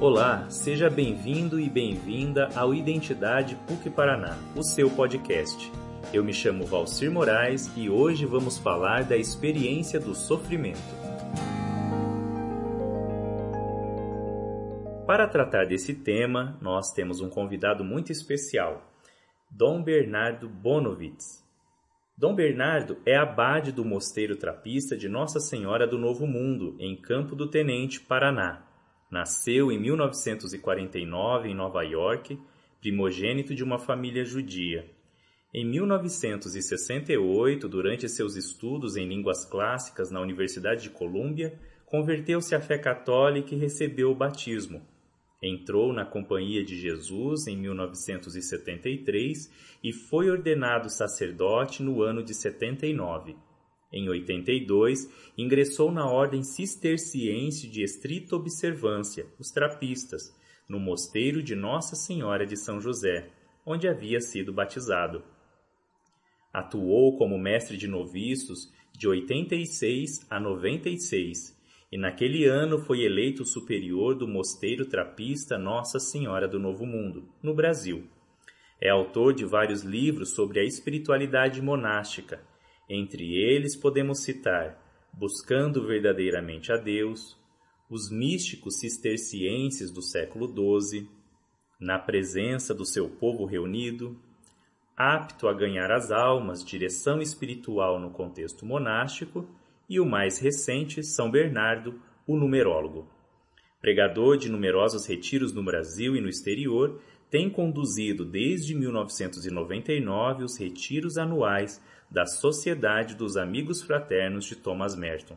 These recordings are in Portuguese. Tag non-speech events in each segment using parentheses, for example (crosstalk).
Olá, seja bem-vindo e bem-vinda ao Identidade PUC Paraná, o seu podcast. Eu me chamo Valcir Moraes e hoje vamos falar da experiência do sofrimento. Para tratar desse tema, nós temos um convidado muito especial, Dom Bernardo Bonovitz. Dom Bernardo é abade do Mosteiro Trapista de Nossa Senhora do Novo Mundo, em Campo do Tenente, Paraná. Nasceu em 1949 em Nova York, primogênito de uma família judia. Em 1968, durante seus estudos em línguas clássicas na Universidade de Colômbia, converteu-se à fé católica e recebeu o batismo. Entrou na Companhia de Jesus em 1973 e foi ordenado sacerdote no ano de 79. Em 82, ingressou na Ordem Cisterciense de Estrita Observância, os Trapistas, no mosteiro de Nossa Senhora de São José, onde havia sido batizado. Atuou como mestre de noviços de 86 a 96 e naquele ano foi eleito superior do Mosteiro Trapista Nossa Senhora do Novo Mundo, no Brasil. É autor de vários livros sobre a espiritualidade monástica, entre eles podemos citar Buscando Verdadeiramente a Deus, os místicos cistercienses do século XII, Na Presença do Seu Povo Reunido, Apto a Ganhar as Almas, Direção Espiritual no Contexto Monástico, e o mais recente, São Bernardo, o Numerólogo. Pregador de numerosos retiros no Brasil e no exterior, tem conduzido desde 1999 os retiros anuais da Sociedade dos Amigos Fraternos de Thomas Merton.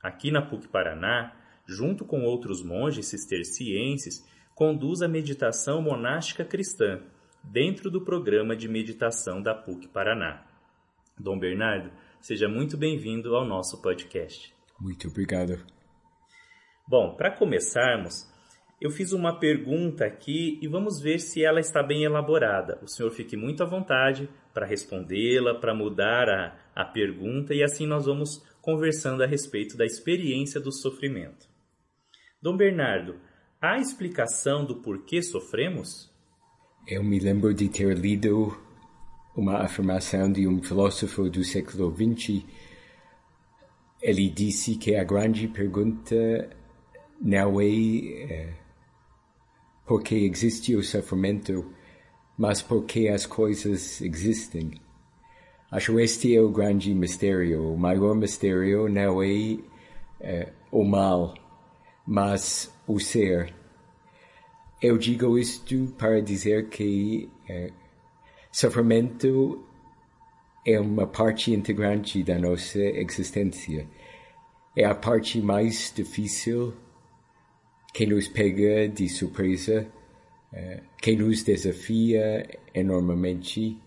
Aqui na PUC Paraná, junto com outros monges cistercienses, conduz a meditação monástica cristã dentro do programa de meditação da PUC Paraná. Dom Bernardo, seja muito bem-vindo ao nosso podcast. Muito obrigado. Bom, para começarmos, eu fiz uma pergunta aqui e vamos ver se ela está bem elaborada. O senhor fique muito à vontade para respondê-la, para mudar a, a pergunta e assim nós vamos conversando a respeito da experiência do sofrimento. Dom Bernardo, há explicação do porquê sofremos? Eu me lembro de ter lido uma afirmação de um filósofo do século XX. Ele disse que a grande pergunta não é, é porque existe o sofrimento, mas porque as coisas existem. Acho este é o grande mistério. O maior mistério não é, é o mal, mas o ser. Eu digo isto para dizer que é, sofrimento é uma parte integrante da nossa existência. É a parte mais difícil que nos pega de surpresa, uh, que nos desafia enormemente,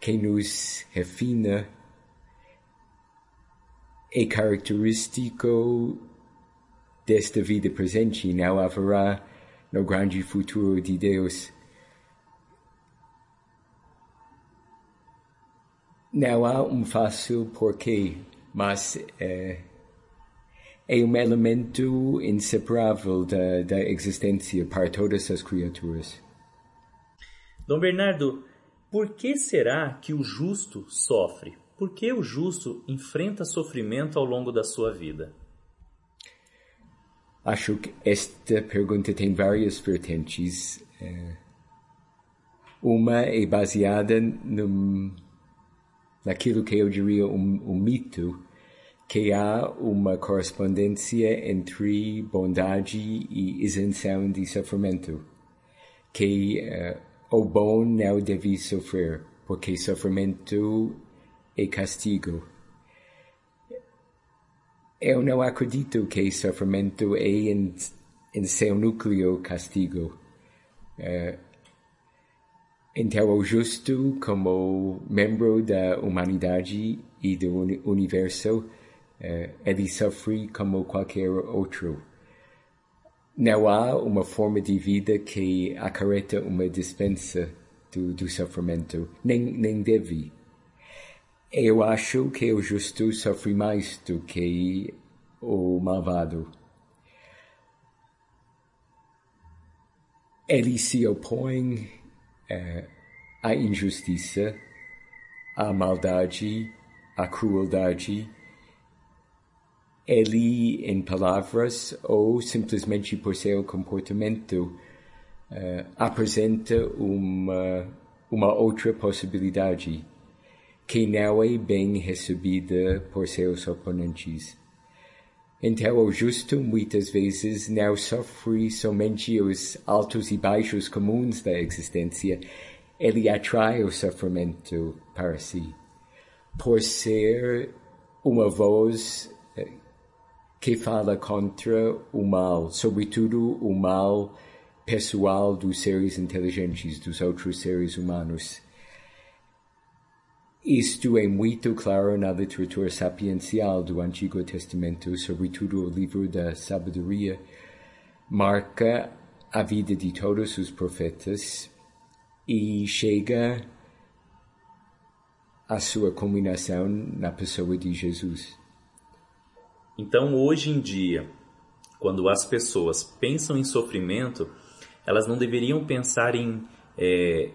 que nos refina, é característico desta vida presente não haverá no grande futuro de Deus. Não há um fácil porquê, mas uh, é um elemento inseparável da, da existência para todas as criaturas. Dom Bernardo, por que será que o justo sofre? Por que o justo enfrenta sofrimento ao longo da sua vida? Acho que esta pergunta tem várias vertentes. É, uma é baseada no, naquilo que eu diria um, um mito que há uma correspondência entre bondade e isenção de sofrimento, que uh, o bom não deve sofrer, porque sofrimento é castigo. Eu não acredito que sofrimento é em, em seu núcleo castigo. Uh, então, o justo, como membro da humanidade e do universo, é, ele sofre como qualquer outro. Não há uma forma de vida que acarreta uma dispensa do, do sofrimento, nem, nem deve. Eu acho que o justo sofre mais do que o malvado. ele se opõe uh, à injustiça, à maldade, à crueldade. Ele, em palavras ou simplesmente por seu comportamento, uh, apresenta uma, uma outra possibilidade que não é bem recebida por seus oponentes. Então, o justo muitas vezes não sofre somente os altos e baixos comuns da existência, ele atrai o sofrimento para si. Por ser uma voz que fala contra o mal, sobretudo o mal pessoal dos seres inteligentes, dos outros seres humanos. Isto é muito claro na literatura sapiencial do Antigo Testamento, sobretudo o livro da Sabedoria, marca a vida de todos os profetas e chega à sua culminação na pessoa de Jesus. Então, hoje em dia, quando as pessoas pensam em sofrimento, elas não deveriam pensar em é,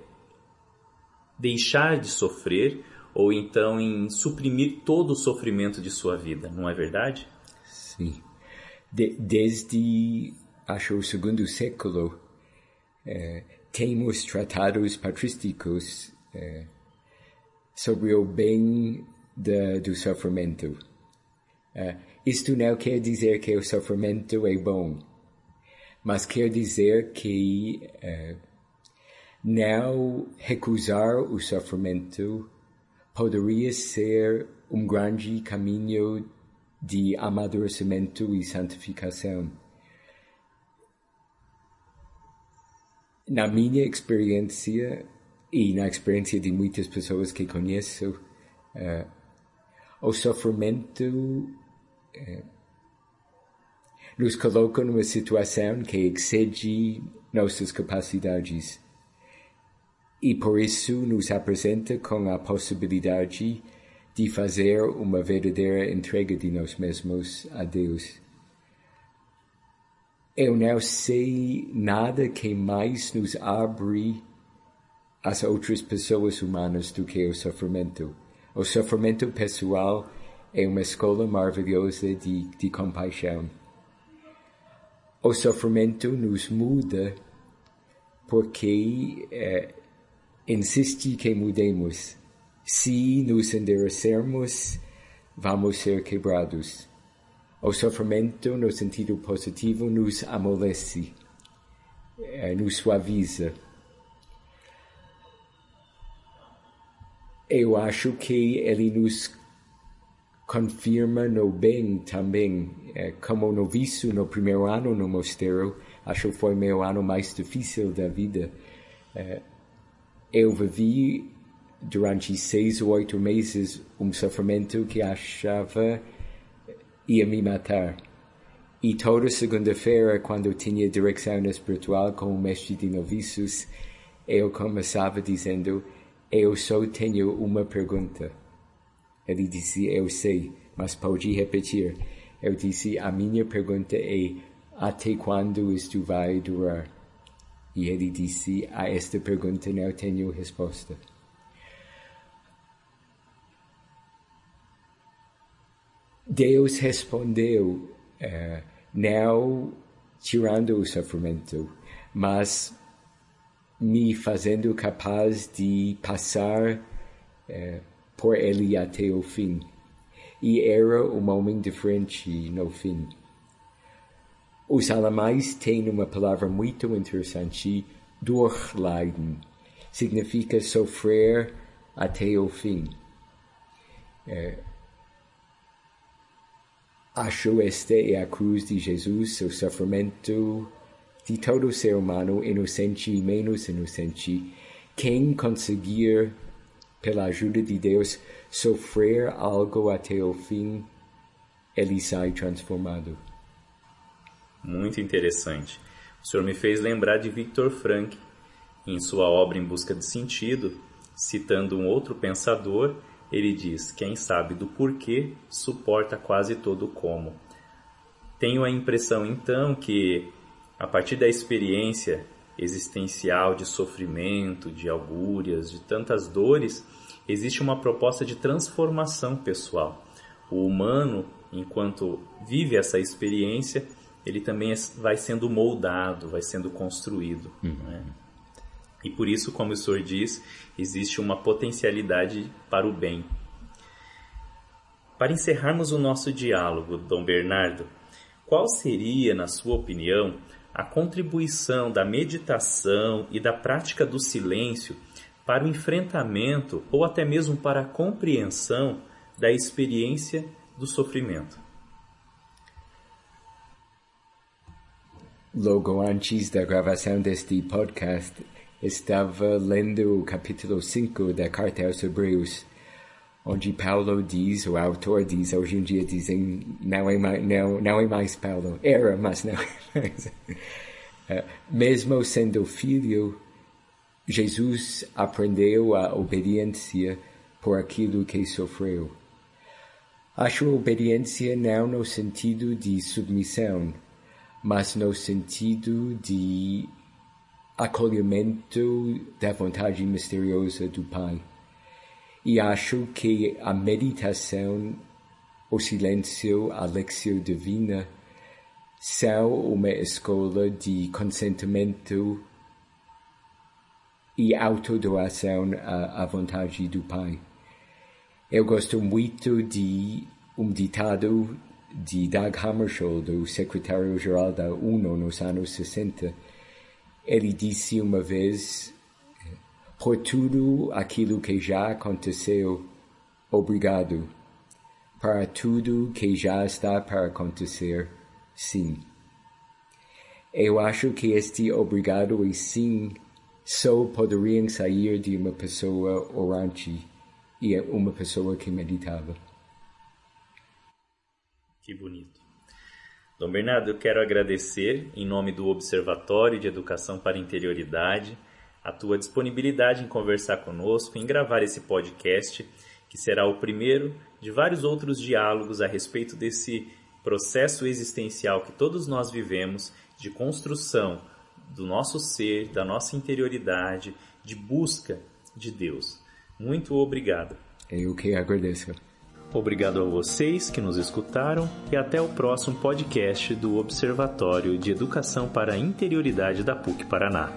deixar de sofrer ou então em suprimir todo o sofrimento de sua vida, não é verdade? Sim. De, desde, acho, o segundo século, eh, temos tratados patrísticos eh, sobre o bem de, do sofrimento. Eh, isto não quer dizer que o sofrimento é bom, mas quer dizer que não recusar o sofrimento poderia ser um grande caminho de amadurecimento e santificação. Na minha experiência e na experiência de muitas pessoas que conheço, uh, o sofrimento nos coloca numa situação que excede nossas capacidades e por isso nos apresenta com a possibilidade de fazer uma verdadeira entrega de nós mesmos a Deus. Eu não sei nada que mais nos abre às outras pessoas humanas do que o sofrimento. O sofrimento pessoal é uma escola maravilhosa de, de compaixão. O sofrimento nos muda porque eh, insiste que mudemos. Se nos endurecermos, vamos ser quebrados. O sofrimento, no sentido positivo, nos amolece, eh, nos suaviza. Eu acho que ele nos confirma no bem também. Eh, como noviço no primeiro ano no mosteiro, acho que foi meu ano mais difícil da vida. Eh, eu vivi durante seis ou oito meses um sofrimento que achava ia me matar. E toda segunda-feira, quando tinha direção espiritual com o mestre de noviços, eu começava dizendo: Eu só tenho uma pergunta. Ele disse: Eu sei, mas pode repetir. Eu disse: A minha pergunta é: Até quando isto vai durar? E ele disse: A esta pergunta não tenho resposta. Deus respondeu, uh, não tirando o sofrimento, mas me fazendo capaz de passar uh, por ele até o fim. E era um homem diferente no fim. Os alemães têm uma palavra muito interessante, durchleiden. Significa sofrer até o fim. É, acho esta é a cruz de Jesus, o sofrimento de todo ser humano, inocente e menos inocente. Quem conseguir, pela ajuda de Deus, sofrer algo até o fim, ele sai transformado. Muito interessante. O senhor me fez lembrar de Victor Frank, em sua obra Em Busca de Sentido, citando um outro pensador, ele diz: Quem sabe do porquê suporta quase todo o como. Tenho a impressão então que, a partir da experiência existencial de sofrimento, de augúrias, de tantas dores, existe uma proposta de transformação pessoal. O humano, enquanto vive essa experiência, ele também vai sendo moldado, vai sendo construído. Uhum. Né? E por isso, como o senhor diz, existe uma potencialidade para o bem. Para encerrarmos o nosso diálogo, Dom Bernardo, qual seria, na sua opinião, a contribuição da meditação e da prática do silêncio para o enfrentamento ou até mesmo para a compreensão da experiência do sofrimento. Logo antes da gravação deste podcast, estava lendo o capítulo 5 da Carta aos Hebreus, onde Paulo diz, o autor diz, hoje em dia dizem, não é mais, não, não é mais Paulo, era, mas não é mais. Uh, (laughs) mesmo sendo filho, Jesus aprendeu a obediência por aquilo que sofreu. Acho obediência não no sentido de submissão, mas no sentido de acolhimento da vontade misteriosa do Pai. E acho que a meditação, o silêncio, a lexio divina são uma escola de consentimento e autodoação à, à vontade do Pai. Eu gosto muito de um ditado de Dag Hammarskjöld, o secretário-geral da UNO nos anos 60. Ele disse uma vez, por tudo aquilo que já aconteceu, obrigado. Para tudo que já está para acontecer, sim. Eu acho que este obrigado e sim só poderiam sair de uma pessoa orante e uma pessoa que meditava. Que bonito. Dom Bernardo, eu quero agradecer, em nome do Observatório de Educação para Interioridade, a tua disponibilidade em conversar conosco, em gravar esse podcast, que será o primeiro de vários outros diálogos a respeito desse processo existencial que todos nós vivemos de construção do nosso ser, da nossa interioridade, de busca de Deus. Muito obrigado. Eu que agradeço. Obrigado a vocês que nos escutaram e até o próximo podcast do Observatório de Educação para a Interioridade da PUC Paraná.